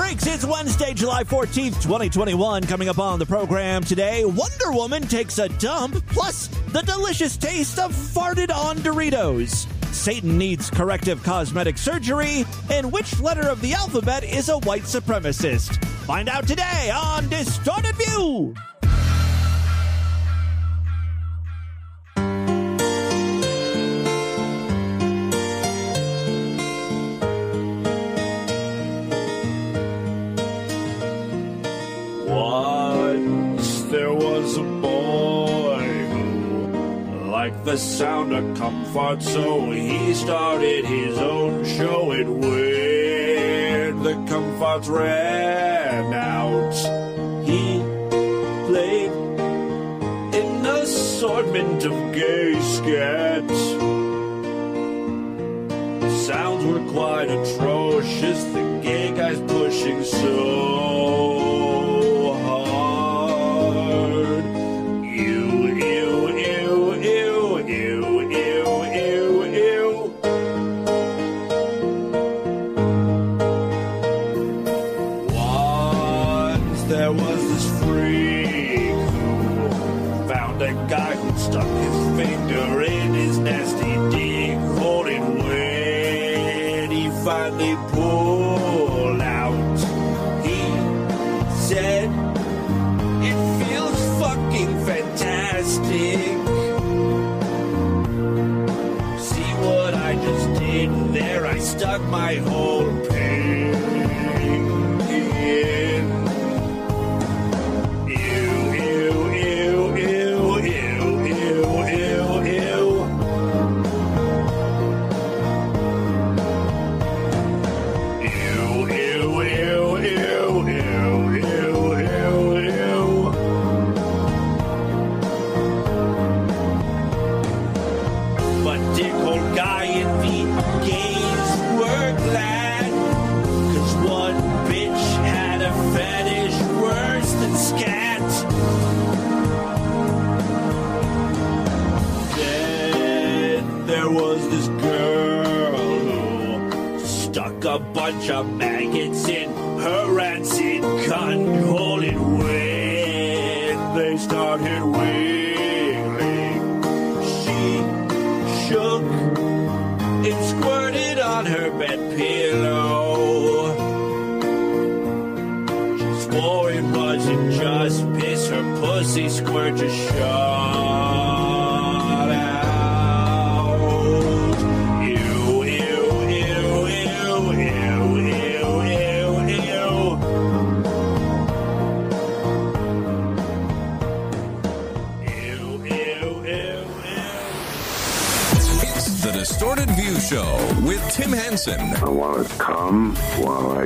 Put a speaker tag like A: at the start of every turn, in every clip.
A: Freaks, it's Wednesday, July 14th, 2021. Coming up on the program today, Wonder Woman takes a dump, plus the delicious taste of farted on Doritos. Satan needs corrective cosmetic surgery, and which letter of the alphabet is a white supremacist? Find out today on Distorted View.
B: The sound of comfort, so he started his own show. And when the comforts ran out, he played an assortment of gay skets. Sounds were quite atrocious. There? I stuck my whole pig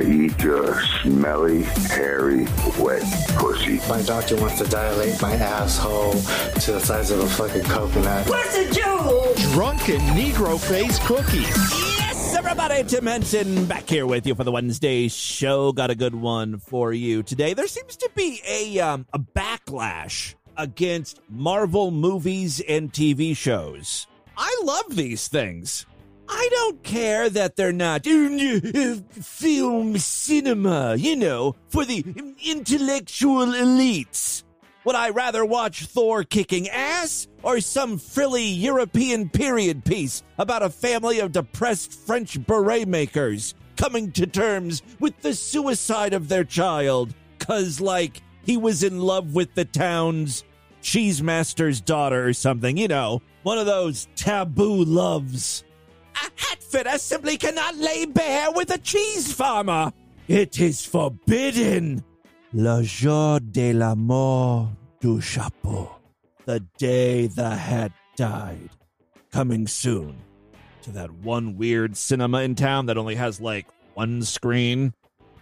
C: eat your smelly, hairy, wet pussy.
D: My doctor wants to dilate my asshole to the size of a fucking coconut. What's the joke?
E: Drunken Negro face cookies.
A: Yes, everybody, Tim Henson back here with you for the Wednesday show. Got a good one for you today. There seems to be a um, a backlash against Marvel movies and TV shows. I love these things. I don't care that they're not uh, film cinema, you know, for the intellectual elites. Would I rather watch Thor kicking ass or some frilly European period piece about a family of depressed French beret makers coming to terms with the suicide of their child? Cause, like, he was in love with the town's cheese master's daughter or something, you know, one of those taboo loves. A hat hatfitter simply cannot lay bare with a cheese farmer. It is forbidden. Le jour de la mort du chapeau. The day the hat died. Coming soon to that one weird cinema in town that only has like one screen.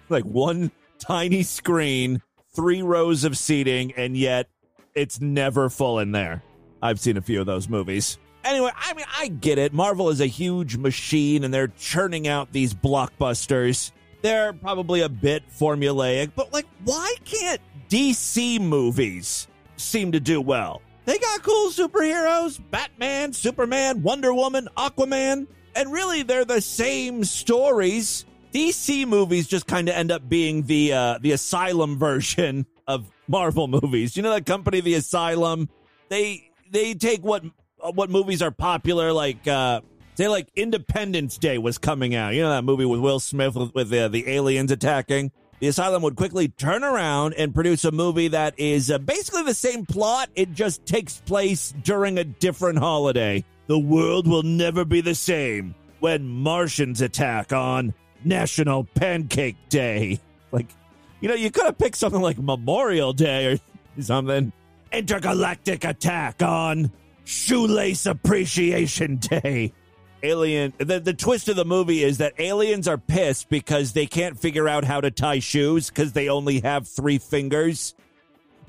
A: Like one tiny screen, three rows of seating, and yet it's never full in there. I've seen a few of those movies. Anyway, I mean, I get it. Marvel is a huge machine and they're churning out these blockbusters. They're probably a bit formulaic, but like, why can't DC movies seem to do well? They got cool superheroes Batman, Superman, Wonder Woman, Aquaman, and really they're the same stories DC movies just kind of end up being the uh, the Asylum version of Marvel movies. You know that company, the Asylum. They they take what what movies are popular, like uh, say like Independence Day was coming out. You know that movie with Will Smith with, with uh, the aliens attacking. The Asylum would quickly turn around and produce a movie that is uh, basically the same plot. It just takes place during a different holiday. The world will never be the same when Martians attack on National Pancake Day. Like, you know, you could have picked something like Memorial Day or something. Intergalactic attack on Shoelace Appreciation Day. Alien. The, the twist of the movie is that aliens are pissed because they can't figure out how to tie shoes because they only have three fingers.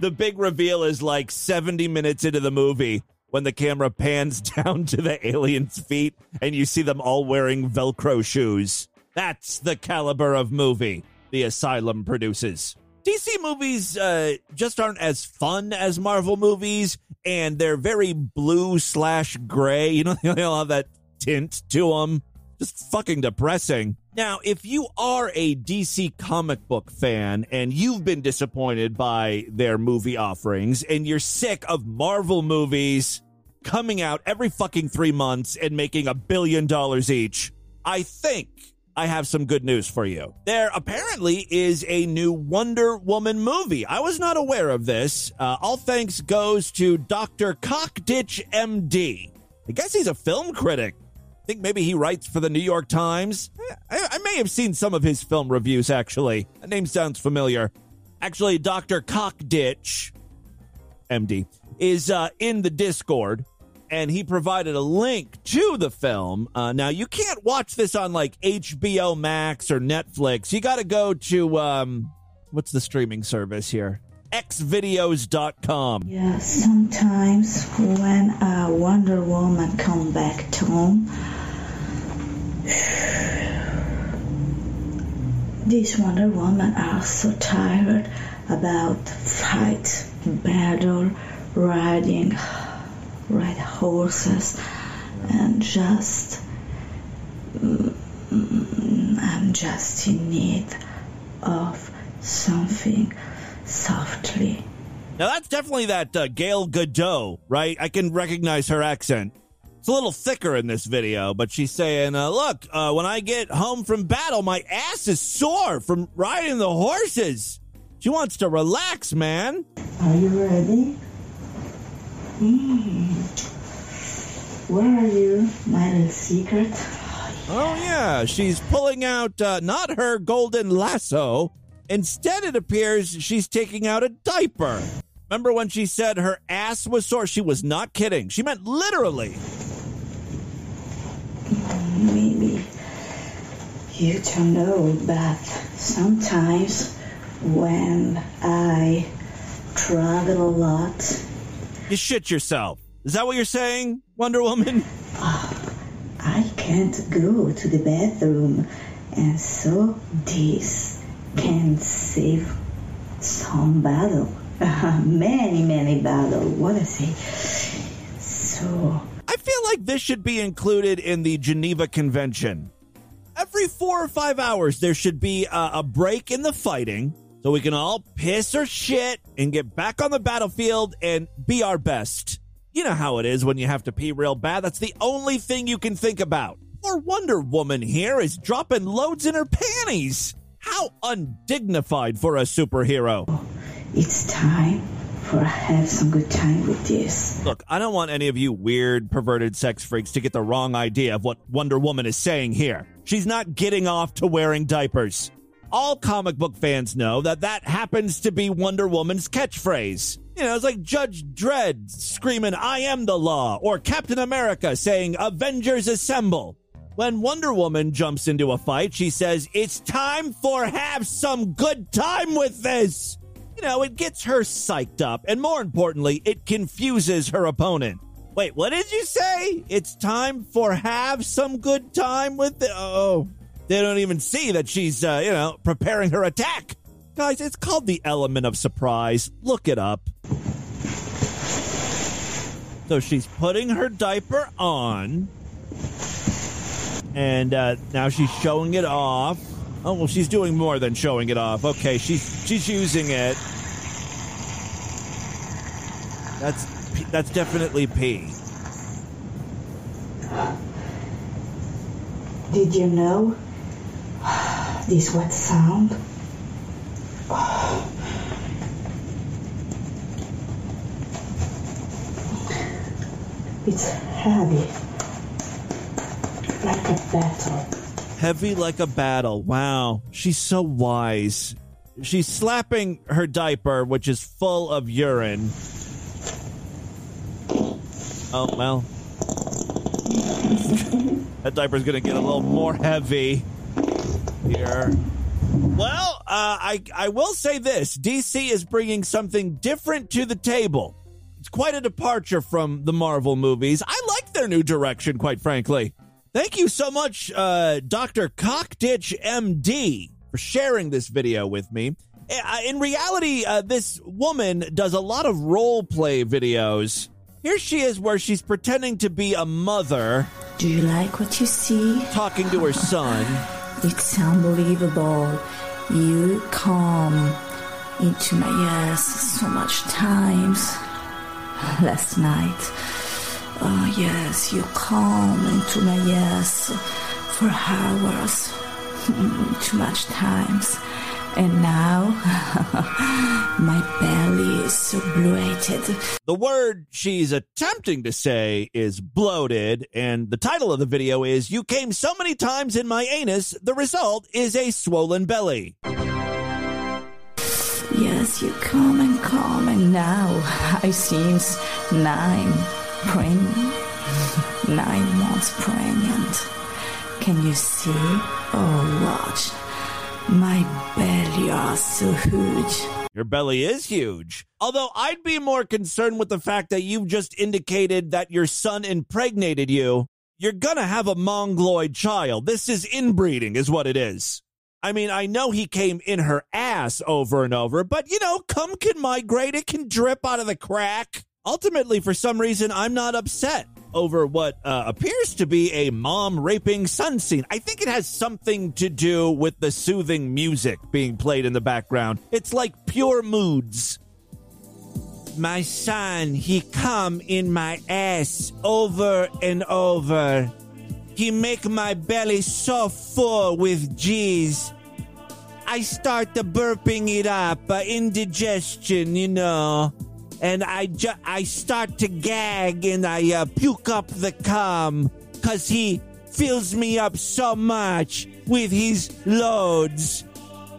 A: The big reveal is like 70 minutes into the movie when the camera pans down to the aliens' feet and you see them all wearing Velcro shoes. That's the caliber of movie the Asylum produces. DC movies uh, just aren't as fun as Marvel movies, and they're very blue slash gray. You know, they all have that tint to them. Just fucking depressing. Now, if you are a DC comic book fan and you've been disappointed by their movie offerings and you're sick of Marvel movies coming out every fucking three months and making a billion dollars each, I think I have some good news for you. There apparently is a new Wonder Woman movie. I was not aware of this. Uh, all thanks goes to Dr. Cockditch MD. I guess he's a film critic. I think maybe he writes for the New York Times. I, I may have seen some of his film reviews, actually. That name sounds familiar. Actually, Dr. Cockditch, MD, is uh, in the Discord, and he provided a link to the film. Uh, now, you can't watch this on like HBO Max or Netflix. You got to go to, um, what's the streaming service here? xvideos.com.
F: Yeah, sometimes when a Wonder Woman come back to home, these Wonder Woman are so tired about fight, battle, riding, ride horses, and just mm, I'm just in need of something softly.
A: Now that's definitely that uh, Gal Gadot, right? I can recognize her accent. It's a little thicker in this video, but she's saying, uh, "Look, uh, when I get home from battle, my ass is sore from riding the horses." She wants to relax, man.
F: Are you ready? Hmm. Where are you, my little secret?
A: Oh yeah, she's pulling out uh, not her golden lasso. Instead, it appears she's taking out a diaper. Remember when she said her ass was sore? She was not kidding. She meant literally.
F: Maybe you don't know, but sometimes when I travel a lot,
A: You shit yourself. Is that what you're saying, Wonder Woman?
F: I can't go to the bathroom, and so this can save some battle. many, many battle. What I say? So
A: I feel like this should be included in the Geneva Convention. Every four or five hours, there should be a, a break in the fighting so we can all piss or shit and get back on the battlefield and be our best. You know how it is when you have to pee real bad. That's the only thing you can think about. Our Wonder Woman here is dropping loads in her panties. How undignified for a superhero.
F: it's time for have some good time with this.
A: Look, I don't want any of you weird, perverted sex freaks to get the wrong idea of what Wonder Woman is saying here. She's not getting off to wearing diapers. All comic book fans know that that happens to be Wonder Woman's catchphrase. You know, it's like Judge Dredd screaming, I am the law, or Captain America saying, Avengers assemble. When Wonder Woman jumps into a fight, she says, It's time for have some good time with this. You know, it gets her psyched up, and more importantly, it confuses her opponent. Wait, what did you say? It's time for have some good time with the. Oh, they don't even see that she's, uh, you know, preparing her attack. Guys, it's called the element of surprise. Look it up. So she's putting her diaper on, and uh, now she's showing it off. Oh well, she's doing more than showing it off. Okay, she's she's using it. That's that's definitely pee.
F: Did you know this wet sound? It's heavy, like a battle.
A: Heavy like a battle. Wow, she's so wise. She's slapping her diaper, which is full of urine. Oh well, that diaper's gonna get a little more heavy here. Well, uh, I I will say this: DC is bringing something different to the table. It's quite a departure from the Marvel movies. I like their new direction, quite frankly. Thank you so much, uh, Dr. Cockditch MD, for sharing this video with me. Uh, In reality, uh, this woman does a lot of role play videos. Here she is, where she's pretending to be a mother,
F: Do you like what you see?
A: talking to her son.
F: It's unbelievable. You come into my yes so much times. Last night. Oh yes, you come into my yes for hours. Too much times. And now my belly is so bloated.
A: The word she's attempting to say is bloated, and the title of the video is You Came So Many Times in My Anus, the result is a swollen belly.
F: Yes, you come and come, and now I seems nine, pregnant, nine months pregnant. Can you see? Oh, watch. My belly are so huge.
A: Your belly is huge. Although I'd be more concerned with the fact that you've just indicated that your son impregnated you. You're gonna have a mongoloid child. This is inbreeding, is what it is. I mean, I know he came in her ass over and over, but you know, cum can migrate, it can drip out of the crack. Ultimately, for some reason, I'm not upset over what uh, appears to be a mom raping son scene. I think it has something to do with the soothing music being played in the background. It's like pure moods. My son, he come in my ass over and over. He make my belly so full with G's. I start the burping it up, uh, indigestion, you know, and I ju- I start to gag and I uh, puke up the cum because he fills me up so much with his loads.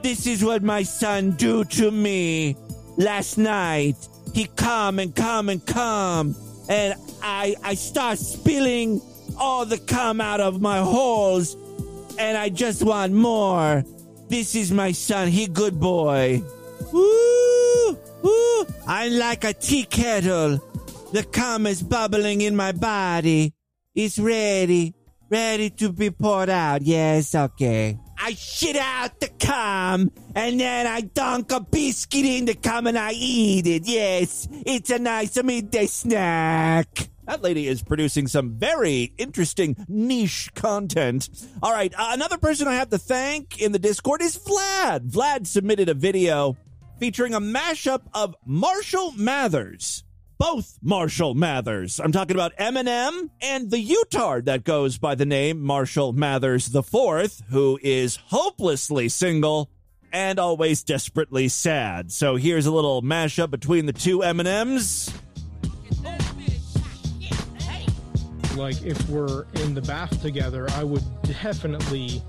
A: This is what my son do to me last night. He come and come and come, and I I start spilling all the cum out of my holes, and I just want more. This is my son. He good boy. Woo! Woo! I'm like a tea kettle. The cum is bubbling in my body. It's ready. Ready to be poured out. Yes, okay. I shit out the cum and then I dunk a biscuit in the cum and I eat it. Yes, it's a nice midday snack. That lady is producing some very interesting niche content. All right, uh, another person I have to thank in the Discord is Vlad. Vlad submitted a video featuring a mashup of Marshall Mathers. Both Marshall Mathers. I'm talking about Eminem and the Utard that goes by the name Marshall Mathers IV, who is hopelessly single and always desperately sad. So here's a little mashup between the two Eminems.
G: like if we're in the bath together i would definitely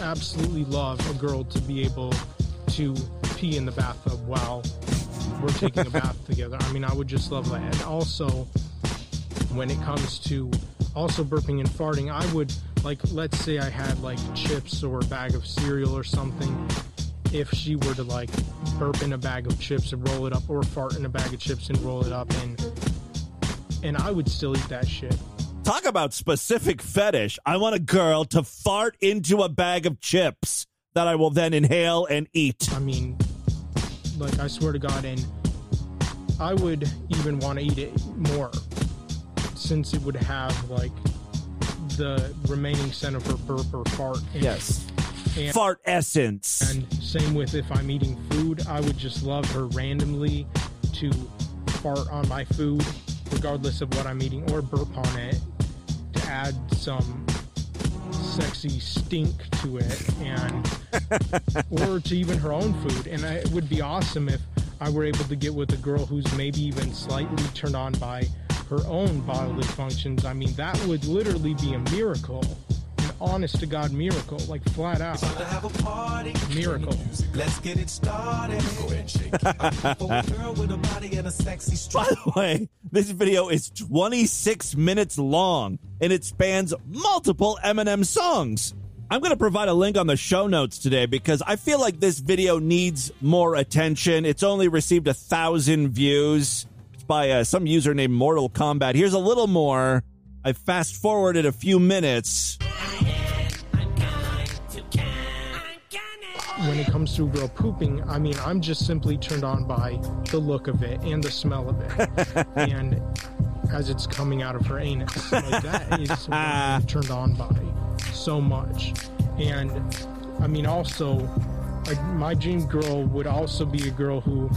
G: absolutely love a girl to be able to pee in the bathtub while we're taking a bath together i mean i would just love that and also when it comes to also burping and farting i would like let's say i had like chips or a bag of cereal or something if she were to like burp in a bag of chips and roll it up or fart in a bag of chips and roll it up and and i would still eat that shit
A: Talk about specific fetish. I want a girl to fart into a bag of chips that I will then inhale and eat.
G: I mean, like I swear to God, and I would even want to eat it more, since it would have like the remaining scent of her burp or fart. In
A: Yes.
G: It. And,
A: Fart essence.
G: and same with if I'm eating food, I would just love her randomly to fart on my food, regardless of what I'm eating, or burp on it to add some sexy stink to it, and or to even her own food. And I, it would be awesome if I were able to get with a girl who's maybe even slightly turned on by her own bodily functions. I mean, that would literally be a miracle. An honest to God miracle, like flat out. Miracle.
H: Let's get it started. Go ahead and shake. it. For a girl with a body and a sexy
A: By the way, this video is 26 minutes long and it spans multiple Eminem songs. I'm going to provide a link on the show notes today because I feel like this video needs more attention. It's only received a thousand views. It's by uh, some user named Mortal Kombat. Here's a little more. I fast forwarded a few minutes.
G: When it comes to a girl pooping, I mean, I'm just simply turned on by the look of it and the smell of it, and as it's coming out of her anus, like that is what I'm turned on by so much. And I mean, also, like my dream girl would also be a girl who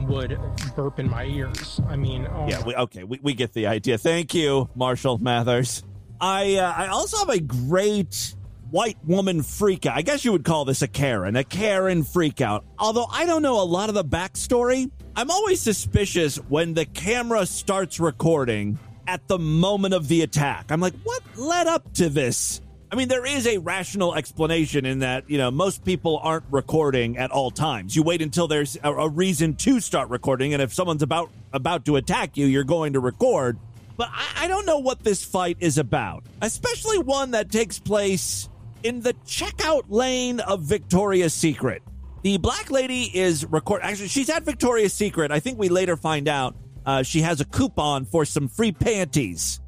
G: would burp in my ears. I mean, oh
A: Yeah,
G: my
A: we, okay, we, we get the idea. Thank you, Marshall Mathers. I uh, I also have a great white woman freak out. I guess you would call this a Karen, a Karen freak out. Although I don't know a lot of the backstory, I'm always suspicious when the camera starts recording at the moment of the attack. I'm like, what led up to this? I mean, there is a rational explanation in that, you know, most people aren't recording at all times. You wait until there's a, a reason to start recording, and if someone's about about to attack you, you're going to record. But I, I don't know what this fight is about, especially one that takes place in the checkout lane of Victoria's Secret. The black lady is record. Actually, she's at Victoria's Secret. I think we later find out uh, she has a coupon for some free panties,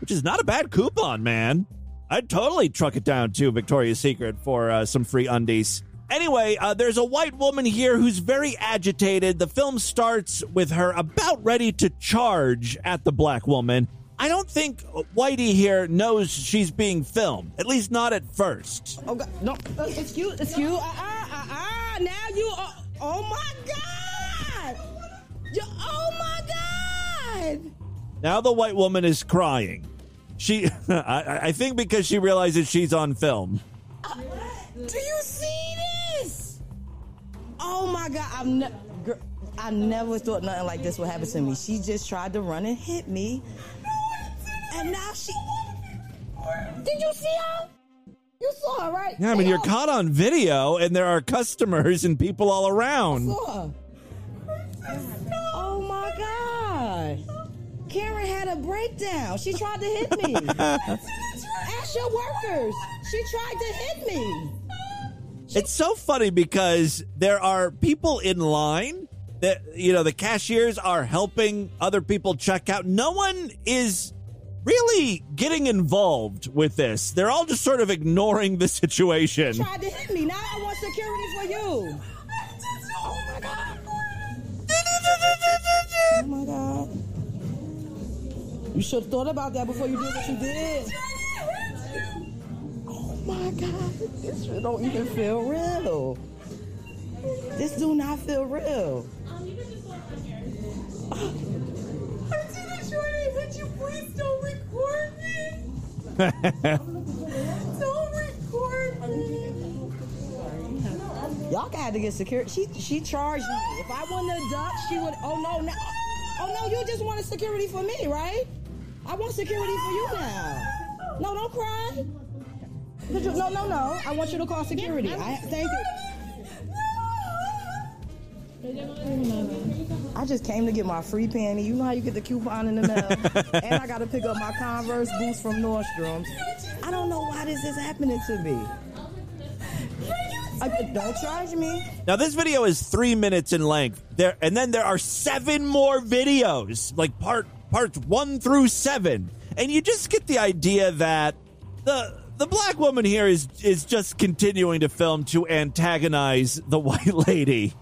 A: which is not a bad coupon, man. I'd totally truck it down to Victoria's Secret for uh, some free undies. Anyway, uh, there's a white woman here who's very agitated. The film starts with her about ready to charge at the black woman. I don't think Whitey here knows she's being filmed, at least not at first.
I: Oh God, no! Uh, excuse, excuse. Uh, uh, uh, uh, now you. Uh, oh my God! You, oh my God!
A: Now the white woman is crying. She, I, I think because she realizes she's on film.
I: Do you see this? Oh my God! I've never. I never thought nothing like this would happen to me. She just tried to run and hit me, and now she. Did you see her? You saw her, right?
A: Yeah, I mean,
I: They
A: you're
I: all
A: caught on video, and there are customers and people all around.
I: saw her. Oh my God! Karen had a breakdown. She tried to hit me. Ask your workers. She tried to hit me.
A: It's so funny because there are people in line that, you know, the cashiers are helping other people check out. No one is really getting involved with this. They're all just sort of ignoring the situation.
I: Tried to hit me. Now I want security for you. Oh my God. Oh my God. You should have thought about that before you did what you did. Oh my God. This shit don't even feel real. This do not feel real.
J: Would you oh. Please don't record me? Don't record me.
I: Y'all got to get security. She she charged me. If I wouldn't have ducked, she would. Oh no, no. Oh no, you just wanted security for me, right? I want security for you now. No, don't cry. You- no, no, no. I want you to call security. I thank you. I just came to get my free panty. You know how you get the coupon in the mail? and I got to pick up my Converse boots from Nordstrom's. I don't know why this is happening to me. I, don't charge me.
A: Now this video is three minutes in length. There and then there are seven more videos, like part parts one through seven, and you just get the idea that the the black woman here is is just continuing to film to antagonize the white lady.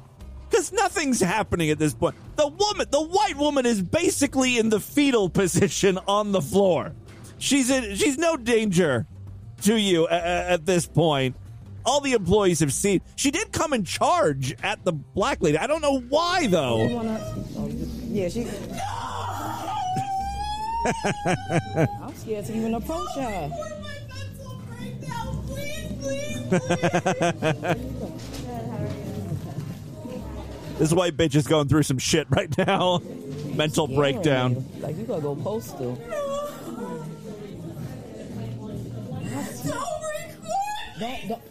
A: Because nothing's happening at this point. The woman, the white woman, is basically in the fetal position on the floor. She's in. She's no danger to you a- a- at this point. all the employees have seen. She did come and charge at the black lady. I don't know why though.
I: oh, yeah, she. I'm scared to even approach her.
A: Oh, this white bitch is going through some shit right now. Mental breakdown.
I: Like you gotta go postal. Don't, don't.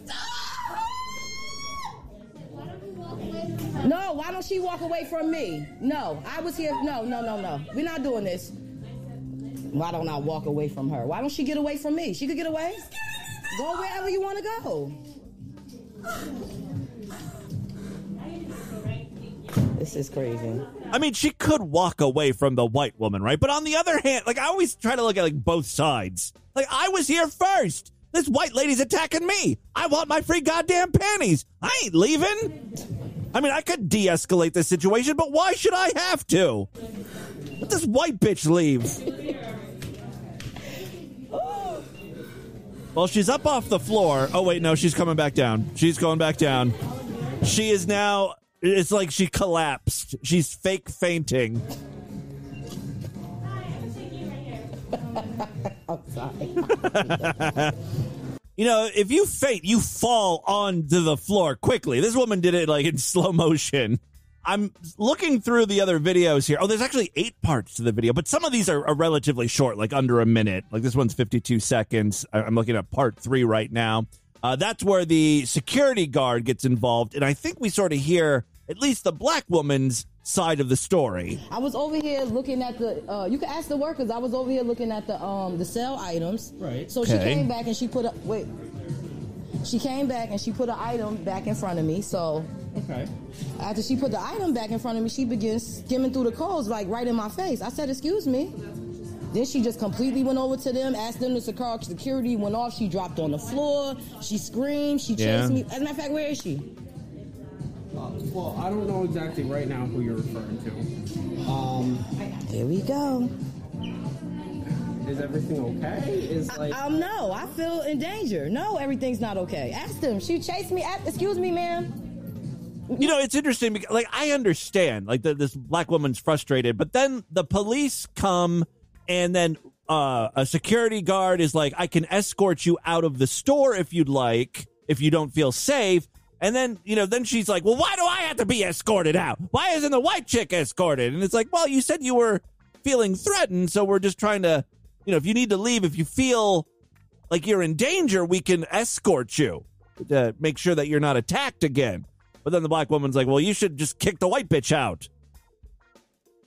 I: No, why don't she walk away from me? No, I was here. No, no, no, no. We're not doing this. Why don't I walk away from her? Why don't she get away from me? She could get away. Go wherever you want to go. This is crazy.
A: I mean, she could walk away from the white woman, right? But on the other hand, like I always try to look at like both sides. Like I was here first. This white lady's attacking me. I want my free goddamn panties. I ain't leaving. I mean, I could de-escalate this situation, but why should I have to? Let this white bitch leave. Well, she's up off the floor. Oh wait, no, she's coming back down. She's going back down. She is now. It's like she collapsed. She's fake fainting.
I: I'm sorry.
A: You know, if you faint, you fall onto the floor quickly. This woman did it like in slow motion. I'm looking through the other videos here. Oh, there's actually eight parts to the video, but some of these are, are relatively short, like under a minute. Like this one's 52 seconds. I'm looking at part three right now. Uh, that's where the security guard gets involved, and I think we sort of hear at least the black woman's side of the story.
I: I was over here looking at the. Uh, you can ask the workers. I was over here looking at the um the sell items. Right. So she came back and she put a wait. She came back and she put an item back in front of me. So
G: Okay.
I: after she put the item back in front of me, she begins skimming through the codes like right in my face. I said, "Excuse me." Then she just completely went over to them, asked them to secure security, went off. She dropped on the floor. She screamed. She chased
K: Yeah.
I: me. As a matter of fact, where is she?
K: Uh, well, I don't know exactly right now who you're referring to. Um,
I: Here we go.
K: is everything okay? Is like
I: Um, no, I feel in danger. No, everything's not okay. Ask them. She chased me. At, excuse me, ma'am.
A: You know, it's interesting because, like, I understand, like, the, this black woman's frustrated, but then the police come and then uh, a security guard is like, I can escort you out of the store if you'd like, if you don't feel safe. And then, you know, then she's like, well, why do I have to be escorted out? Why isn't the white chick escorted? And it's like, well, you said you were feeling threatened, so we're just trying to, you know, if you need to leave, if you feel like you're in danger, we can escort you to make sure that you're not attacked again. But then the black woman's like, well, you should just kick the white bitch out.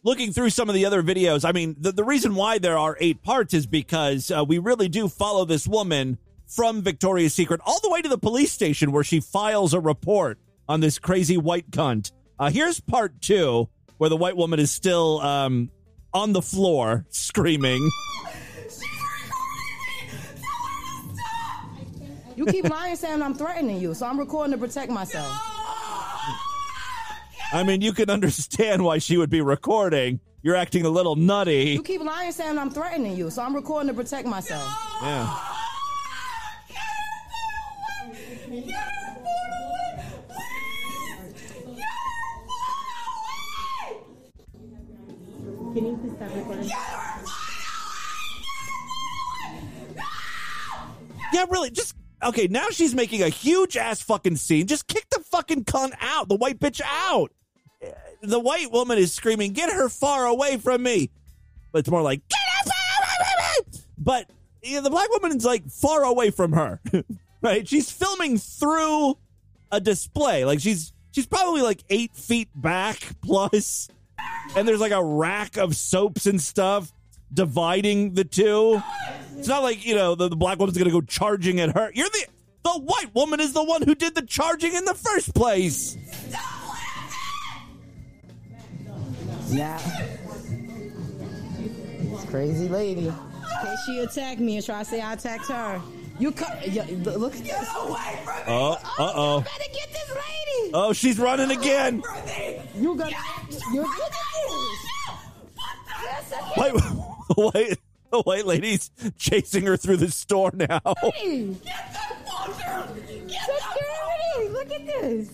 A: Looking through some of the other videos, I mean, the, the reason why there are eight parts is because uh, we really do follow this woman from Victoria's Secret all the way to the police station where she files a report on this crazy white cunt. Uh, here's part two, where the white woman is still um, on the floor screaming.
I: You keep lying saying I'm threatening you, so I'm recording to protect myself.
A: I mean, you can understand why she would be recording. You're acting a little nutty.
I: You keep lying saying I'm threatening you, so I'm recording to protect myself.
A: Yeah.
J: Can you please stop recording?
A: Yeah, really. Just okay. Now she's making a huge ass fucking scene. Just kick the fucking cunt out, the white bitch out. The white woman is screaming, "Get her far away from me!" But it's more like, "Get her far away from me!" But you know, the black woman is like far away from her, right? She's filming through a display. Like she's she's probably like eight feet back plus. and there's like a rack of soaps and stuff dividing the two. It's not like you know the, the black woman's gonna go charging at her. You're the the white woman is the one who did the charging in the first place.
I: Yeah. This crazy lady. In case she attacked me and try to say I attacked her. You cut. Yeah, look at this. away from
A: Oh, uh oh.
I: Better get this lady.
A: Oh, she's running again.
I: You got. You
A: White, the white, the white lady's chasing her through the store now.
I: Hey, get that fucker. Get that this?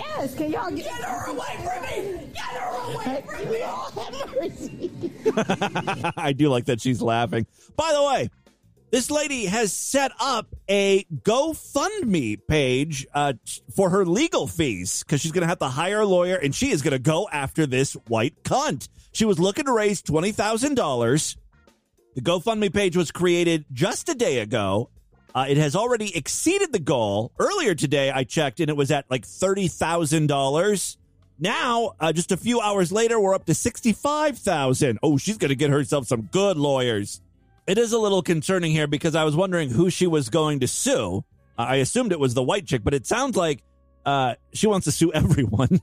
I: Yes, can y'all get, her away from me? Get her away from me! Oh, have mercy.
A: I do like that she's laughing. By the way, this lady has set up a GoFundMe page uh, for her legal fees because she's going to have to hire a lawyer and she is going to go after this white cunt. She was looking to raise $20,000. The GoFundMe page was created just a day ago. Uh, it has already exceeded the goal. Earlier today, I checked and it was at like $30,000. Now, uh, just a few hours later, we're up to 65,000. Oh, she's going to get herself some good lawyers. It is a little concerning here because I was wondering who she was going to sue. Uh, I assumed it was the white chick, but it sounds like uh, she wants to sue everyone.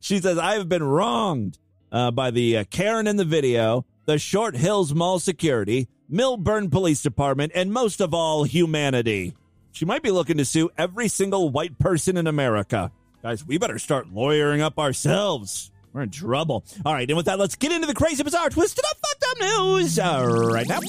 A: she says, I have been wronged uh, by the uh, Karen in the video, the Short Hills Mall security, Millburn Police Department, and most of all, humanity. She might be looking to sue every single white person in America. Guys, we better start lawyering up ourselves. We're in trouble. All right, and with that, let's get into the crazy, bizarre, twisted up, fucked up news uh, right now.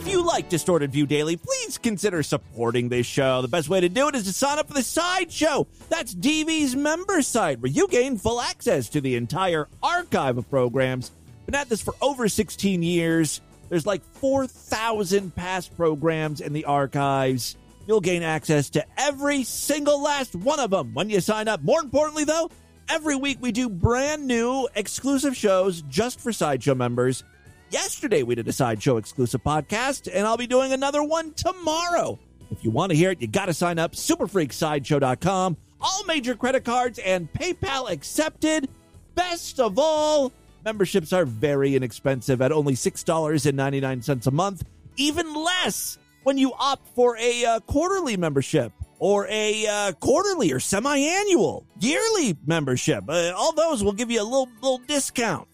A: If you like Distorted View Daily, please consider supporting this show. The best way to do it is to sign up for the Sideshow. That's DV's member site, where you gain full access to the entire archive of programs. Been at this for over 16 years. There's like 4,000 past programs in the archives. You'll gain access to every single last one of them when you sign up. More importantly, though, every week we do brand new exclusive shows just for Sideshow members. Yesterday we did a Sideshow exclusive podcast, and I'll be doing another one tomorrow. If you want to hear it, you got to sign up. Superfreaksideshow.com. All major credit cards and PayPal accepted. Best of all, memberships are very inexpensive at only $6.99 a month, even less when you opt for a uh, quarterly membership or a uh, quarterly or semi-annual yearly membership. Uh, all those will give you a little little discount.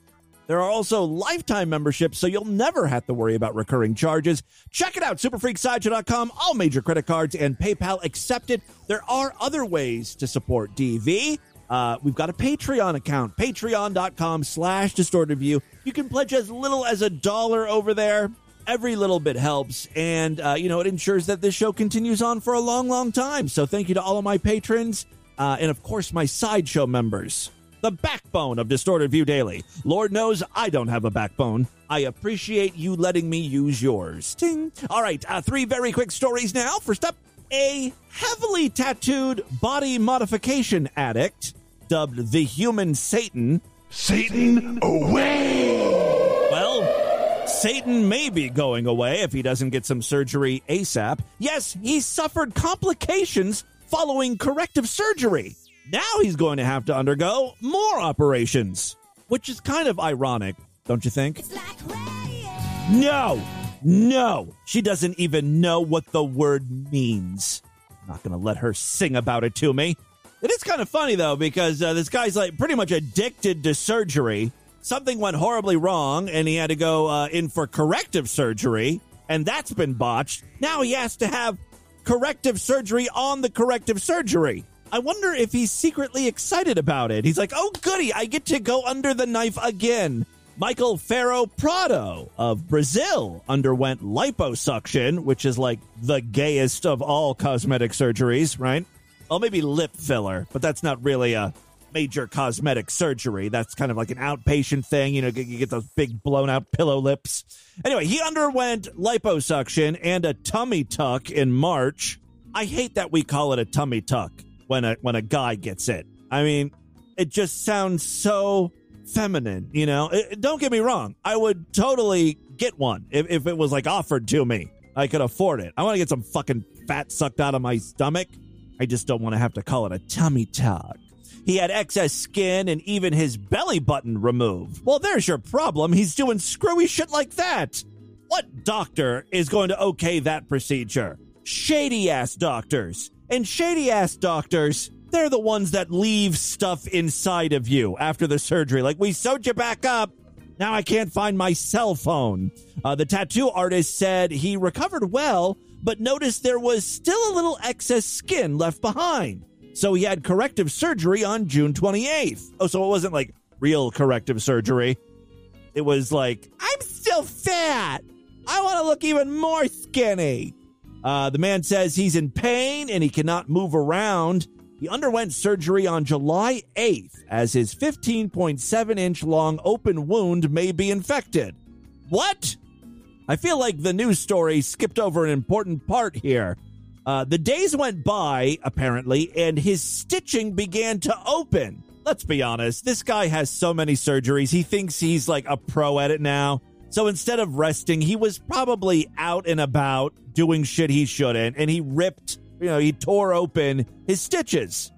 A: There are also lifetime memberships, so you'll never have to worry about recurring charges. Check it out, superfreaksideshow.com. All major credit cards and PayPal accepted. There are other ways to support DV. Uh, we've got a Patreon account, patreon.com slash distorted view. You can pledge as little as a dollar over there. Every little bit helps, and uh, you know it ensures that this show continues on for a long, long time. So thank you to all of my patrons, uh, and of course my sideshow members, the backbone of Distorted View Daily. Lord knows I don't have a backbone. I appreciate you letting me use yours. Ting. All right, uh, three very quick stories now. First up, a heavily tattooed body modification addict, dubbed the Human Satan. Satan away! Well, Satan may be going away if he doesn't get some surgery ASAP. Yes, he suffered complications following corrective surgery. Now he's going to have to undergo more operations, which is kind of ironic, don't you think? No, no, she doesn't even know what the word means. I'm not going to let her sing about it to me. It is kind of funny though because uh, this guy's like pretty much addicted to surgery. Something went horribly wrong, and he had to go uh, in for corrective surgery, and that's been botched. Now he has to have corrective surgery on the corrective surgery. I wonder if he's secretly excited about it. He's like, "Oh goody, I get to go under the knife again." Michael Ferro Prado of Brazil underwent liposuction, which is like the gayest of all cosmetic surgeries, right? Well, maybe lip filler, but that's not really a major cosmetic surgery. That's kind of like an outpatient thing. You know, you get those big blown out pillow lips. Anyway, he underwent liposuction and a tummy tuck in March. I hate that we call it a tummy tuck when a when a guy gets it. I mean, it just sounds so feminine, you know? It- don't get me wrong. I would totally get one if, if it was like offered to me. I could afford it. I want to get some fucking fat sucked out of my stomach. I just don't want to have to call it a tummy tuck. He had excess skin and even his belly button removed. Well, there's your problem. He's doing screwy shit like that. What doctor is going to okay that procedure? Shady ass doctors. And shady ass doctors, they're the ones that leave stuff inside of you after the surgery. Like, we sewed you back up. Now I can't find my cell phone. Uh, the tattoo artist said he recovered well, but noticed there was still a little excess skin left behind. So he had corrective surgery on June 28th. Oh, so it wasn't like real corrective surgery. It was like, I'm still fat. I want to look even more skinny. Uh, the man says he's in pain and he cannot move around. He underwent surgery on July 8th as his 15.7 inch long open wound may be infected. What? I feel like the news story skipped over an important part here. Uh, the days went by, apparently, and his stitching began to open. Let's be honest, this guy has so many surgeries, he thinks he's like a pro at it now. So instead of resting, he was probably out and about doing shit he shouldn't, and he ripped, you know, he tore open his stitches.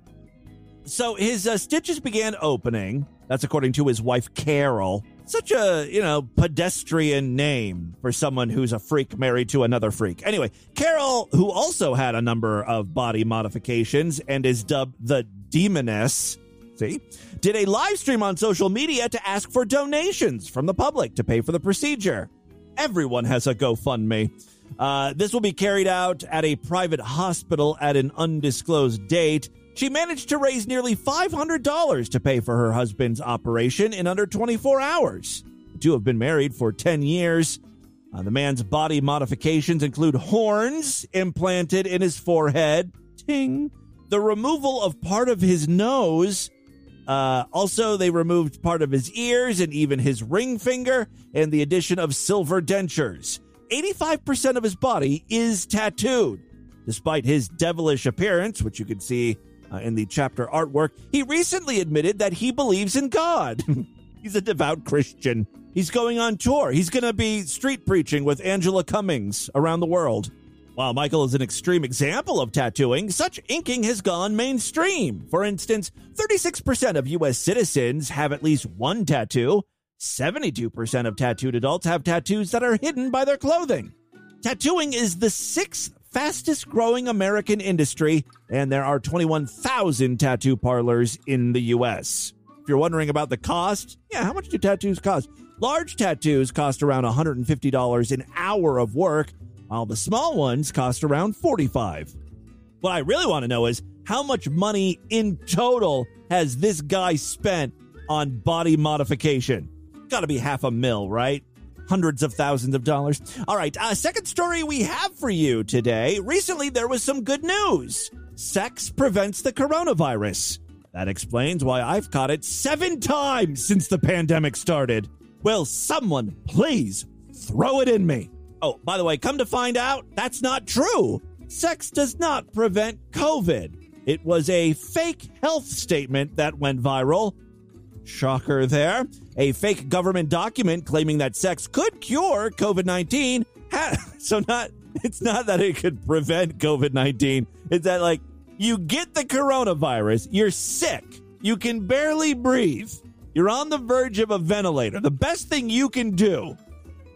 A: So his uh, stitches began opening. That's according to his wife, Carol. Such a, you know, pedestrian name for someone who's a freak married to another freak. Anyway, Carol, who also had a number of body modifications and is dubbed the Demoness, see, did a live stream on social media to ask for donations from the public to pay for the procedure. Everyone has a GoFundMe. Uh, this will be carried out at a private hospital at an undisclosed date. She managed to raise nearly $500 to pay for her husband's operation in under 24 hours. The two have been married for 10 years. Uh, the man's body modifications include horns implanted in his forehead, ting, the removal of part of his nose. Uh, also, they removed part of his ears and even his ring finger, and the addition of silver dentures. 85% of his body is tattooed. Despite his devilish appearance, which you can see uh, in the chapter artwork, he recently admitted that he believes in God. He's a devout Christian. He's going on tour. He's going to be street preaching with Angela Cummings around the world. While Michael is an extreme example of tattooing, such inking has gone mainstream. For instance, 36% of U.S. citizens have at least one tattoo. 72% of tattooed adults have tattoos that are hidden by their clothing. Tattooing is the sixth fastest growing American industry, and there are 21,000 tattoo parlors in the U.S. If you're wondering about the cost, yeah, how much do tattoos cost? Large tattoos cost around $150 an hour of work, while the small ones cost around 45. What I really want to know is how much money in total has this guy spent on body modification? Got to be half a mil, right? Hundreds of thousands of dollars. All right, uh, second story we have for you today. Recently, there was some good news. Sex prevents the coronavirus. That explains why I've caught it seven times since the pandemic started. Will someone please throw it in me? Oh, by the way, come to find out, that's not true. Sex does not prevent COVID. It was a fake health statement that went viral. Shocker there. A fake government document claiming that sex could cure COVID 19. So, not, it's not that it could prevent COVID 19. It's that, like, you get the coronavirus, you're sick, you can barely breathe, you're on the verge of a ventilator. The best thing you can do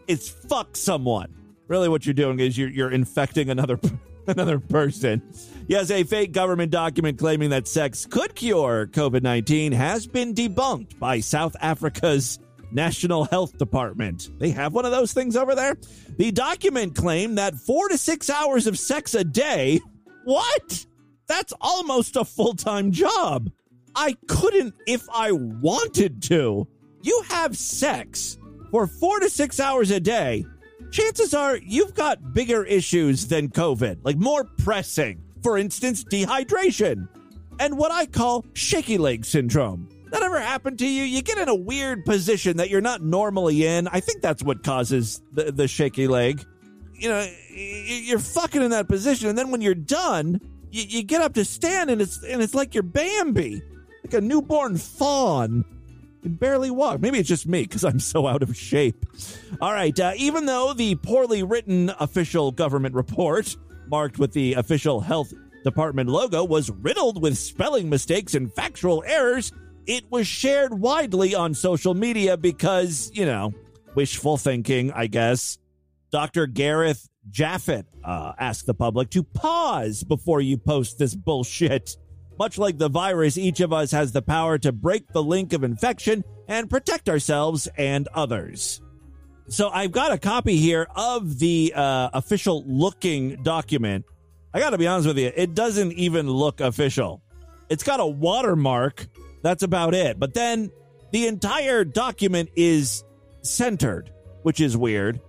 A: is fuck someone. Really, what you're doing is you're, you're infecting another another person. Yes, a fake government document claiming that sex could cure COVID 19 has been debunked by South Africa's National Health Department. They have one of those things over there. The document claimed that four to six hours of sex a day. What? That's almost a full time job. I couldn't if I wanted to. You have sex for four to six hours a day chances are you've got bigger issues than COVID, like more pressing. For instance, dehydration and what I call shaky leg syndrome. That ever happened to you? You get in a weird position that you're not normally in. I think that's what causes the, the shaky leg. You know, you're fucking in that position, and then when you're done, you, you get up to stand, and it's and it's like you're Bambi, like a newborn fawn can barely walk. Maybe it's just me because I'm so out of shape. All right. Uh, even though the poorly written official government report, marked with the official health department logo, was riddled with spelling mistakes and factual errors, it was shared widely on social media because, you know, wishful thinking, I guess. Dr. Gareth Jaffet uh, asked the public to pause before you post this bullshit. Much like the virus, each of us has the power to break the link of infection and protect ourselves and others. So I've got a copy here of the uh, official looking document. I got to be honest with you, it doesn't even look official. It's got a watermark. That's about it. But then the entire document is centered, which is weird.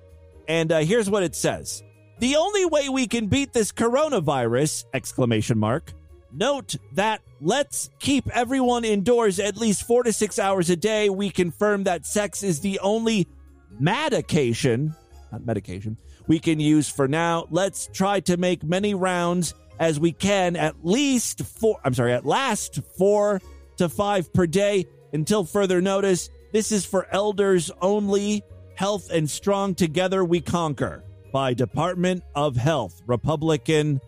A: And uh, here's what it says. The only way we can beat this coronavirus, exclamation mark. Note that let's keep everyone indoors at least 4 to 6 hours a day. We confirm that sex is the only medication, not medication, we can use for now. Let's try to make many rounds as we can at least 4 I'm sorry, at last 4 to 5 per day until further notice. This is for elders only. Health and strong together we conquer by Department of Health, Republican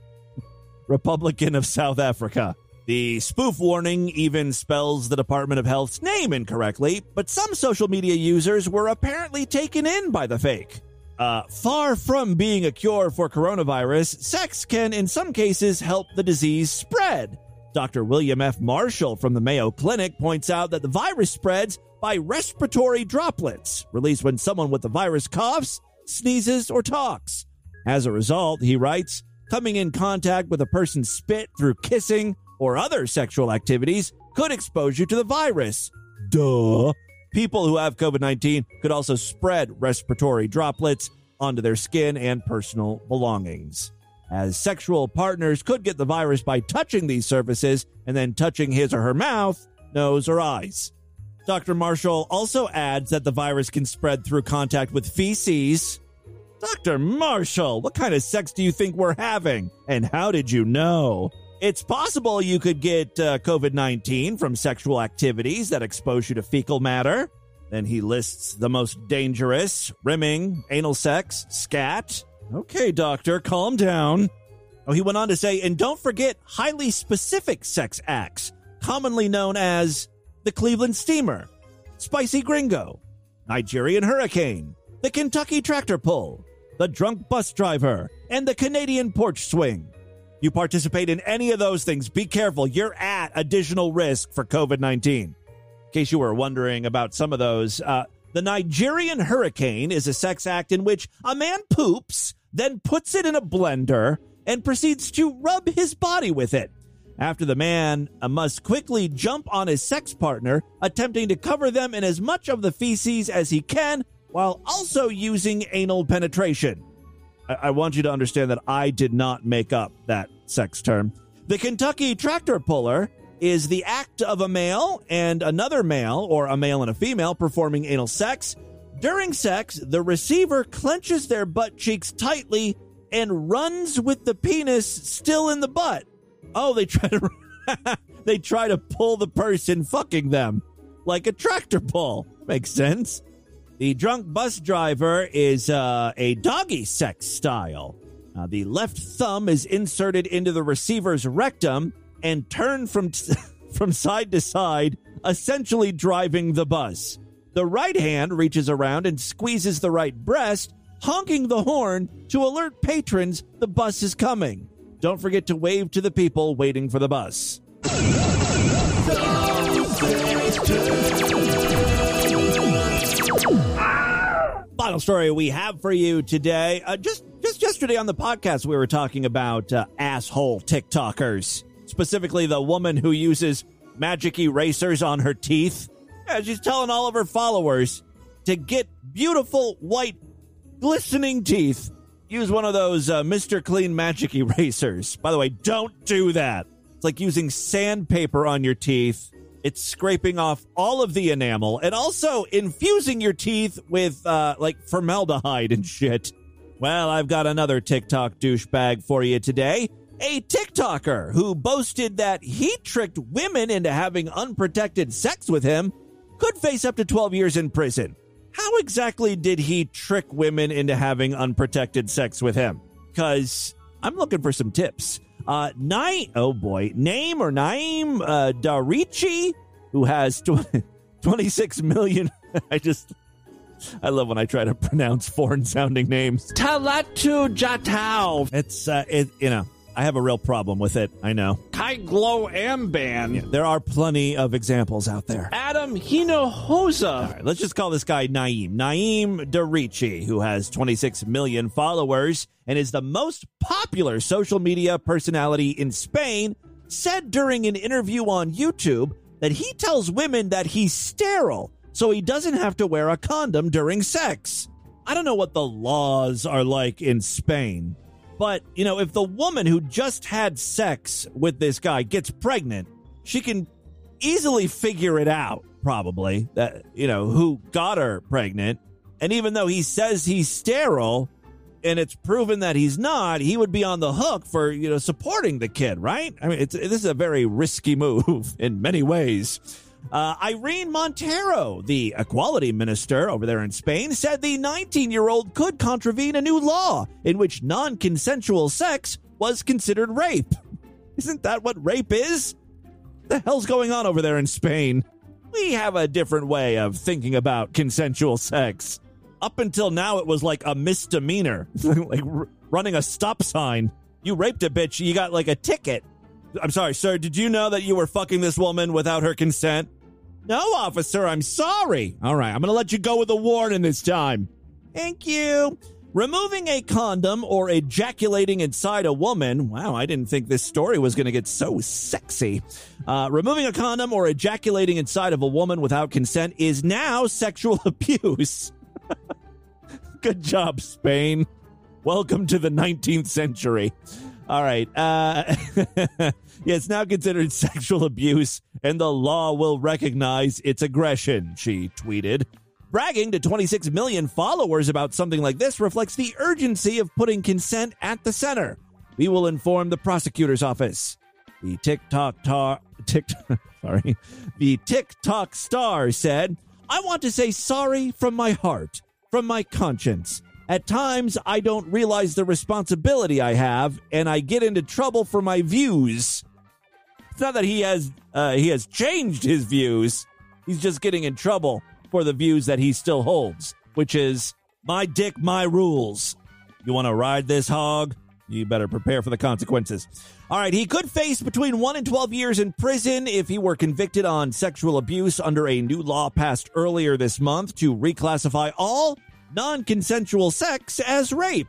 A: Republican of South Africa. The spoof warning even spells the Department of Health's name incorrectly, but some social media users were apparently taken in by the fake. Uh, far from being a cure for coronavirus, sex can in some cases help the disease spread. Dr. William F. Marshall from the Mayo Clinic points out that the virus spreads by respiratory droplets released when someone with the virus coughs, sneezes, or talks. As a result, he writes, coming in contact with a person's spit through kissing or other sexual activities could expose you to the virus. Duh. People who have COVID 19 could also spread respiratory droplets onto their skin and personal belongings. As sexual partners could get the virus by touching these surfaces and then touching his or her mouth, nose, or eyes. Dr. Marshall also adds that the virus can spread through contact with feces. Dr. Marshall, what kind of sex do you think we're having? And how did you know? It's possible you could get uh, COVID 19 from sexual activities that expose you to fecal matter. Then he lists the most dangerous rimming, anal sex, scat. Okay, doctor, calm down. Oh, he went on to say, and don't forget highly specific sex acts, commonly known as the Cleveland Steamer, Spicy Gringo, Nigerian Hurricane, the Kentucky Tractor Pull, the Drunk Bus Driver, and the Canadian Porch Swing. You participate in any of those things, be careful. You're at additional risk for COVID 19. In case you were wondering about some of those, uh, the Nigerian Hurricane is a sex act in which a man poops, then puts it in a blender, and proceeds to rub his body with it. After the man uh, must quickly jump on his sex partner, attempting to cover them in as much of the feces as he can while also using anal penetration. I, I want you to understand that I did not make up that sex term. The Kentucky tractor puller is the act of a male and another male, or a male and a female, performing anal sex. During sex, the receiver clenches their butt cheeks tightly and runs with the penis still in the butt. Oh, they try to they try to pull the person fucking them like a tractor pull. Makes sense. The drunk bus driver is uh, a doggy sex style. Uh, the left thumb is inserted into the receiver's rectum and turned from from side to side, essentially driving the bus. The right hand reaches around and squeezes the right breast, honking the horn to alert patrons the bus is coming. Don't forget to wave to the people waiting for the bus. Final story we have for you today. Uh, just just yesterday on the podcast, we were talking about uh, asshole TikTokers, specifically the woman who uses magic erasers on her teeth. Yeah, she's telling all of her followers to get beautiful white glistening teeth. Use one of those uh, Mr. Clean magic erasers. By the way, don't do that. It's like using sandpaper on your teeth. It's scraping off all of the enamel and also infusing your teeth with uh, like formaldehyde and shit. Well, I've got another TikTok douchebag for you today. A TikToker who boasted that he tricked women into having unprotected sex with him could face up to 12 years in prison. How exactly did he trick women into having unprotected sex with him? Because I'm looking for some tips. Uh, Nai, oh boy, name or Naim uh, Darrechi, who has tw- 26 million. I just, I love when I try to pronounce foreign sounding names. Talatu Jatau. It's, uh, it, you know, I have a real problem with it. I know.
E: Kaiglo Amban.
A: There are plenty of examples out there.
E: Adam Hinojosa.
A: All right, let's just call this guy Naim. Naim Darrechi, who has 26 million followers and is the most popular social media personality in Spain, said during an interview on YouTube that he tells women that he's sterile so he doesn't have to wear a condom during sex. I don't know what the laws are like in Spain, but you know, if the woman who just had sex with this guy gets pregnant, she can easily figure it out, probably, that, you know, who got her pregnant. And even though he says he's sterile and it's proven that he's not, he would be on the hook for, you know, supporting the kid, right? I mean, it's, this is a very risky move in many ways. Uh, Irene Montero, the equality minister over there in Spain, said the 19 year old could contravene a new law in which non consensual sex was considered rape. Isn't that what rape is? the hell's going on over there in Spain? We have a different way of thinking about consensual sex. Up until now, it was like a misdemeanor, like r- running a stop sign. You raped a bitch, you got like a ticket. I'm sorry, sir, did you know that you were fucking this woman without her consent? No, officer, I'm sorry. All right, I'm going to let you go with a warning this time. Thank you. Removing a condom or ejaculating inside a woman. Wow, I didn't think this story was going to get so sexy. Uh, removing a condom or ejaculating inside of a woman without consent is now sexual abuse. Good job, Spain. Welcome to the 19th century. All right. Uh, yeah, it's now considered sexual abuse, and the law will recognize its aggression, she tweeted. Bragging to 26 million followers about something like this reflects the urgency of putting consent at the center. We will inform the prosecutor's office. The TikTok tar, tick, sorry, the TikTok star said, "I want to say sorry from my heart, from my conscience. At times, I don't realize the responsibility I have, and I get into trouble for my views. It's not that he has uh, he has changed his views; he's just getting in trouble for the views that he still holds, which is my dick, my rules. You want to ride this hog? You better prepare for the consequences. All right, he could face between 1 and 12 years in prison if he were convicted on sexual abuse under a new law passed earlier this month to reclassify all non consensual sex as rape.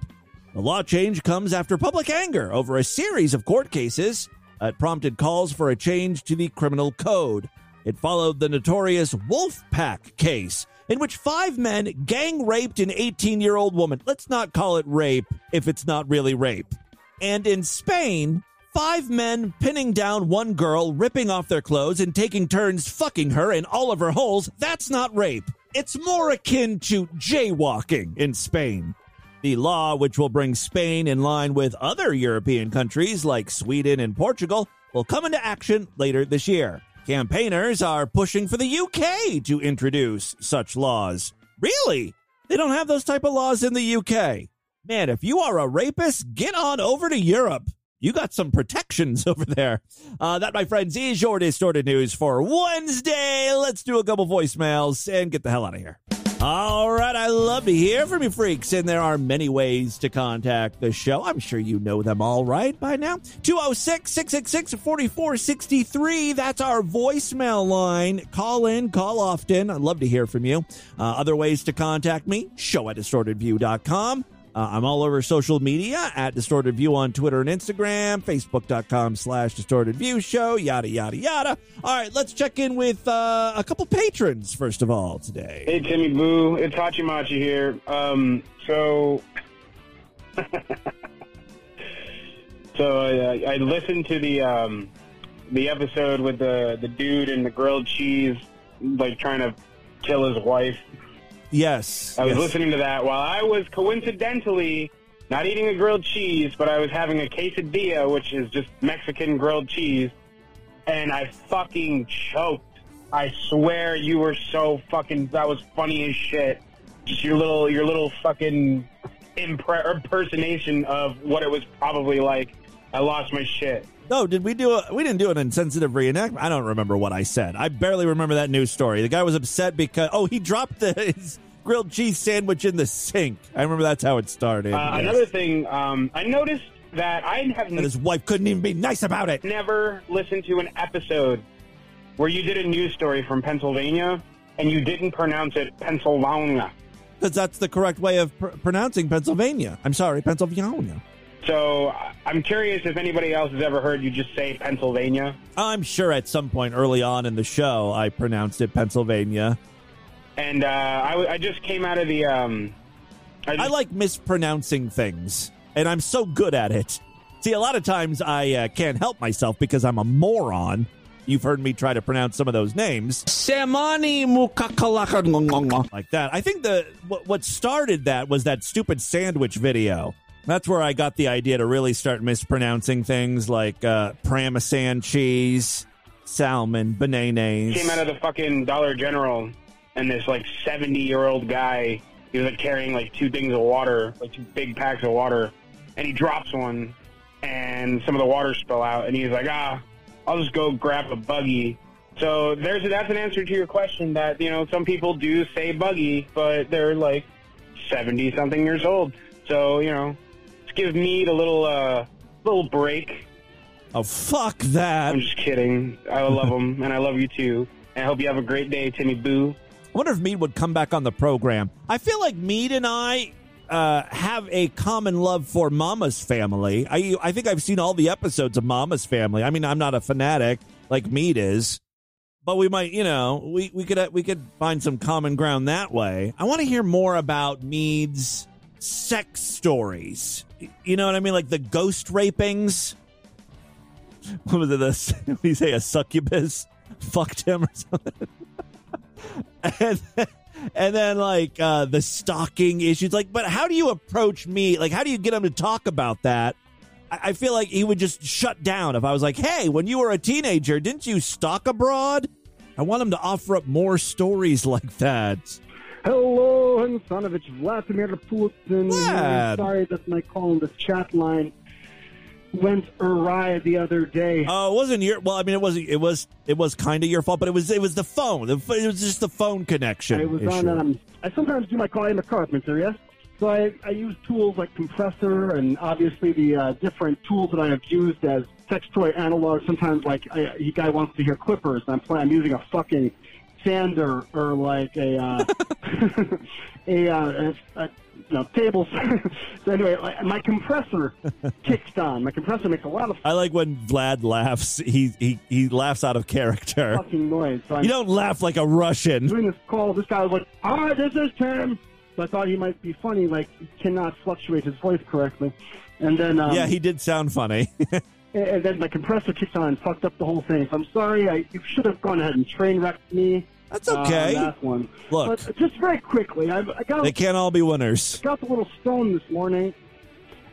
A: The law change comes after public anger over a series of court cases that prompted calls for a change to the criminal code. It followed the notorious Wolfpack case, in which five men gang raped an 18 year old woman. Let's not call it rape if it's not really rape. And in Spain, five men pinning down one girl, ripping off their clothes, and taking turns fucking her in all of her holes. That's not rape. It's more akin to jaywalking in Spain. The law, which will bring Spain in line with other European countries like Sweden and Portugal, will come into action later this year. Campaigners are pushing for the UK to introduce such laws. Really? They don't have those type of laws in the UK. Man, if you are a rapist, get on over to Europe. You got some protections over there. Uh, that, my friends, is your distorted news for Wednesday. Let's do a couple voicemails and get the hell out of here. All right, I love to hear from you freaks, and there are many ways to contact the show. I'm sure you know them all right by now. 206 666 4463. That's our voicemail line. Call in, call often. I'd love to hear from you. Uh, other ways to contact me show at distortedview.com. Uh, I'm all over social media at Distorted View on Twitter and Instagram, Facebook.com slash Distorted View Show, yada, yada, yada. All right, let's check in with uh, a couple patrons, first of all, today.
L: Hey, Timmy Boo. It's Hachimachi here. Um, so. so I, I listened to the um, the episode with the, the dude and the grilled cheese, like trying to kill his wife.
A: Yes.
L: I was
A: yes.
L: listening to that while I was coincidentally not eating a grilled cheese, but I was having a quesadilla, which is just Mexican grilled cheese, and I fucking choked. I swear you were so fucking. That was funny as shit. Just your little, your little fucking impre- impersonation of what it was probably like. I lost my shit.
A: No, did we do a? We didn't do an insensitive reenactment. I don't remember what I said. I barely remember that news story. The guy was upset because oh, he dropped the, his grilled cheese sandwich in the sink. I remember that's how it started.
L: Uh,
A: Yes.
L: Another thing, um, I noticed that I have
A: and his wife couldn't even be nice about it.
L: never listened to an episode where you did a news story from Pennsylvania and you didn't pronounce it Pennsylvania.
A: Because that's the correct way of pr- pronouncing Pennsylvania. I'm sorry, Pennsylvania.
L: So I- I'm curious if anybody else has ever heard you just say Pennsylvania.
A: I'm sure at some point early on in the show I pronounced it Pennsylvania.
L: And uh, I, w- I just came out of the um,
A: I, like mispronouncing things, and I'm so good at it. See, a lot of times I uh, can't help myself because I'm a moron. You've heard me try to pronounce some of those names.
E: Samani mukakalaka
A: like that. I think the what, what started that was that stupid sandwich video. That's where I got the idea to really start mispronouncing things like uh, parmesan cheese, salmon, bananas.
L: Came out of the fucking Dollar General, and this like seventy year old guy, he was like carrying like two things of water, like two big packs of water, and he drops one, and some of the water spill out, and he's like, ah, I'll just go grab a buggy. So there's that's an answer to your question that you know some people do say buggy, but they're like seventy something years old. So you know, give Mead a little uh little break.
A: Oh fuck that!
L: I'm just kidding. I love him, and I love you too. And I hope you have a great day, Timmy Boo.
A: I wonder if Mead would come back on the program. I feel like Mead and I uh, have a common love for Mama's Family. I I think I've seen all the episodes of Mama's Family. I mean, I'm not a fanatic like Mead is, but we might, you know, we we could uh, we could find some common ground that way. I want to hear more about Mead's sex stories. You know what I mean, like the ghost rapings. What was it? This we say a succubus fucked him or something. and and then like uh the stalking issues like but how do you approach me like how do you get him to talk about that I, I feel like he would just shut down if i was like hey when you were a teenager didn't you stalk abroad i want him to offer up more stories like that
M: Hello, Hansanovich, Vladimir Putin.
A: Vlad.
M: Sorry that my call on this chat line went awry the other day.
A: oh it wasn't your well i mean it wasn't it was it was kind of your fault but it was it was the phone it was just the phone connection
M: I was
A: issue.
M: on. Um, I sometimes do my call. I'm a carpenter, yes. So I, I use tools like compressor and obviously the uh, different tools that I have used as sex toy analog. Sometimes like I, a guy wants to hear clippers, and I'm playing. I'm using a fucking sander or like a uh, a, uh, a, a table. so anyway, my compressor kicked on. My compressor makes a lot of
A: I like when Vlad laughs. He he he laughs out of character.
M: fucking noise. So
A: You don't laugh like a Russian.
M: doing this call. This guy was like, "Hi, this is Tim." So I thought he might be funny. Like he cannot fluctuate his voice correctly. And then um,
A: yeah, he did sound funny.
M: and and then my compressor kicked on and fucked up the whole thing. So I'm sorry. I you should have gone ahead and train wrecked me.
A: That's
M: uh, on
A: okay.
M: that one.
A: Look.
M: but just very quickly, I've, I got
A: they can't all be winners.
M: I got a little stone this morning,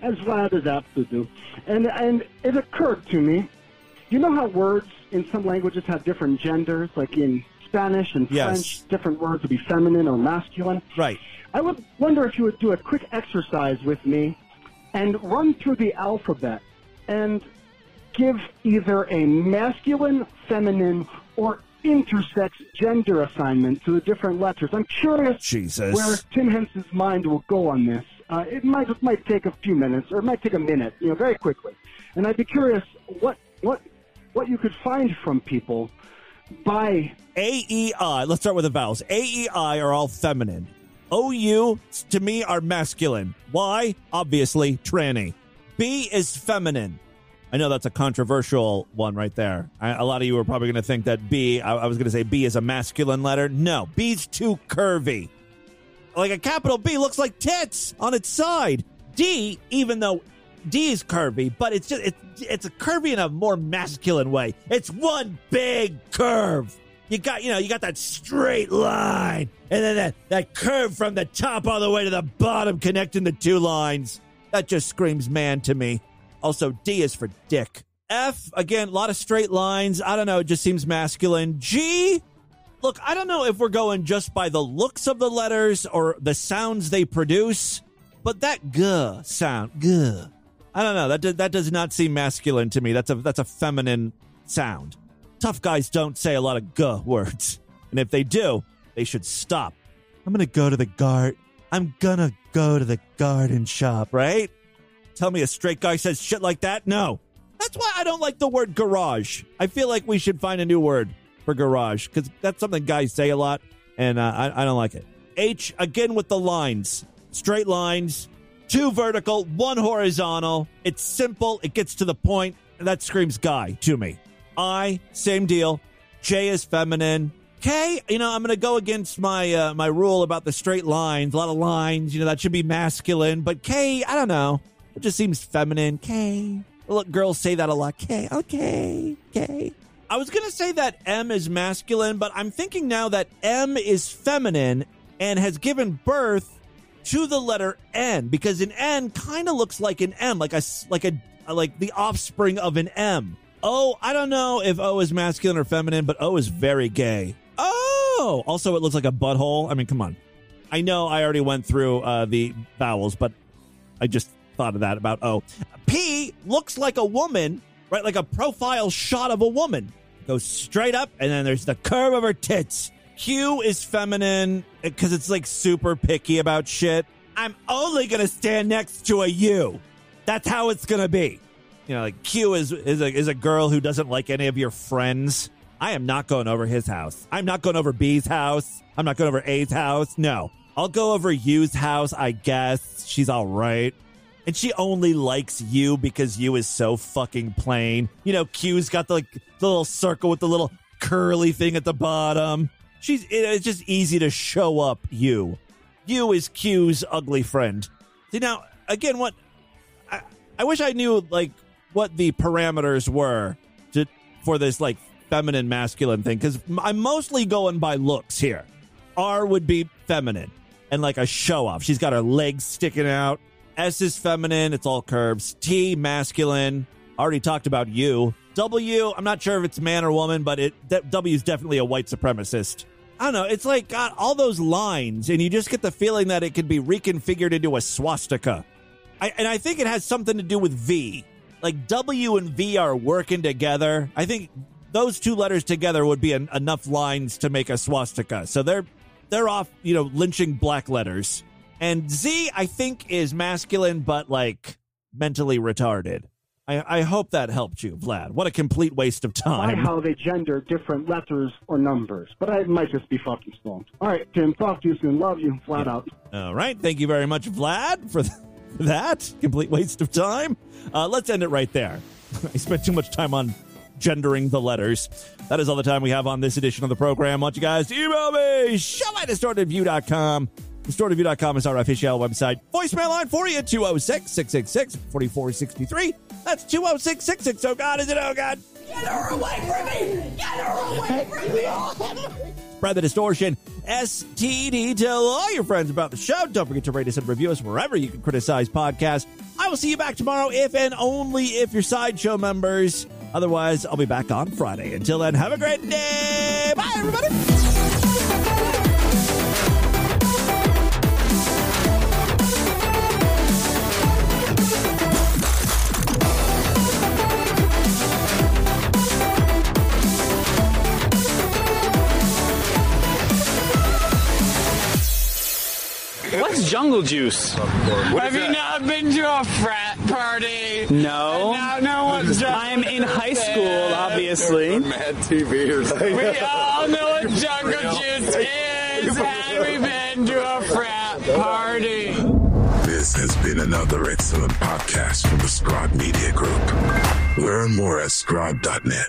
M: as Vlad is apt to do, and and it occurred to me. You know how words in some languages have different genders, like in Spanish and
A: Yes.
M: French, different words would be feminine or masculine.
A: Right.
M: I would wonder if you would do a quick exercise with me and run through the alphabet and give either a masculine, feminine, or intersex gender assignment to the different letters. I'm curious
A: Jesus.
M: where Tim Henson's mind will go on this. Uh, it might it might take a few minutes, or it might take a minute, you know, very quickly. And I'd be curious what what what you could find from people by
A: A E I. Let's start with the vowels. A E I are all feminine. O U to me are masculine. Y obviously tranny. B is feminine. I know that's a controversial one right there. I, a lot of you are probably going to think that B. I, I was going to say B is a masculine letter. No, B's too curvy. Like a capital B looks like tits on its side. D, even though D is curvy, but it's just it's it's a curvy in a more masculine way. It's one big curve. You got you know you got that straight line, and then that that curve from the top all the way to the bottom, connecting the two lines. That just screams man to me. Also, D is for dick. F again, a lot of straight lines. I don't know. It just seems masculine. G look, I don't know if we're going just by the looks of the letters or the sounds they produce, but that g sound, g. I don't know. That does, that does not seem masculine to me. That's a that's a feminine sound. Tough guys don't say a lot of g words, and if they do, they should stop. I'm gonna go to the guard. I'm gonna go to the garden shop, right? Tell me a straight guy says shit like that? No. That's why I don't like the word garage. I feel like we should find a new word for garage because that's something guys say a lot, and uh, I, I don't like it. H again with the lines, straight lines, two vertical, one horizontal. It's simple. It gets to the point. And that screams guy to me. I same deal. J is feminine. K, you know, I'm going to go against my uh, my rule about the straight lines. A lot of lines, you know, that should be masculine. But K, I don't know. It just seems feminine. Kay. Look, girls say that a lot. Kay, okay, Kay. I was going to say that M is masculine, but I'm thinking now that M is feminine and has given birth to the letter N because an N kind of looks like an M, like a like a like the offspring of an M. O, I don't know if O is masculine or feminine, but O is very gay. Oh, also it looks like a butthole. I mean, come on. I know I already went through uh, the vowels, but I just thought of that about O. P looks like a woman, right? Like a profile shot of a woman. Goes straight up, and then there's the curve of her tits. Q is feminine eh, because it's like super picky about shit. I'm only gonna stand next to a U. That's how it's gonna be. You know, like Q is is a is a girl who doesn't like any of your friends. I am not going over his house. I'm not going over B's house. I'm not going over A's house. No. I'll go over U's house, I guess. She's all right. And she only likes you because you is so fucking plain. You know, Q's got the, like, the little circle with the little curly thing at the bottom. She's it's just easy to show up you. You is Q's ugly friend. See now, again, what I, I wish I knew like what the parameters were to for this like feminine masculine thing because I'm mostly going by looks here. R would be feminine and like a show off. She's got her legs sticking out. S is feminine. It's all curves. T masculine. Already talked about U. W. I'm not sure if it's man or woman, but it W is definitely a white supremacist. I don't know. It's like got all those lines, and you just get the feeling that it could be reconfigured into a swastika. I, and I think it has something to do with V. Like W and V are working together. I think those two letters together would be en- enough lines to make a swastika. So they're they're off, you know, lynching black letters. And Z, I think, is masculine, but like mentally retarded. I, I hope that helped you, Vlad. What a complete waste of time.
M: how they gender different letters or numbers. But I might just be fucking stoned. All right, Tim, talk to you soon. Love you. Flat out.
A: All right. Thank you very much, Vlad, for, th- that. Complete waste of time. Uh, let's end it right there. I spent too much time on gendering the letters. That is all the time we have on this edition of the program. Want you guys to email me, show at distortedview.com. Distortedview.com is our official website. Voicemail line for you, 206 666 4463. That's 206 660. Oh, God, is it? Oh, God.
J: Get her away from me! Get her away from me!
A: Spread the distortion. STD. Tell all your friends about the show. Don't forget to rate us and review us wherever you can criticize podcasts. I will see you back tomorrow if and only if you're sideshow members. Otherwise, I'll be back on Friday. Until then, have a great day. Bye, everybody.
N: What's jungle juice?
O: Have you not been to a frat party?
N: No.
O: Now know what jungle
N: I'm in high school, obviously.
O: Mad TV or something. We all know what jungle juice is. Have we been to a frat party?
P: This has been another excellent podcast from the Scribe Media Group. Learn more at scribe.net.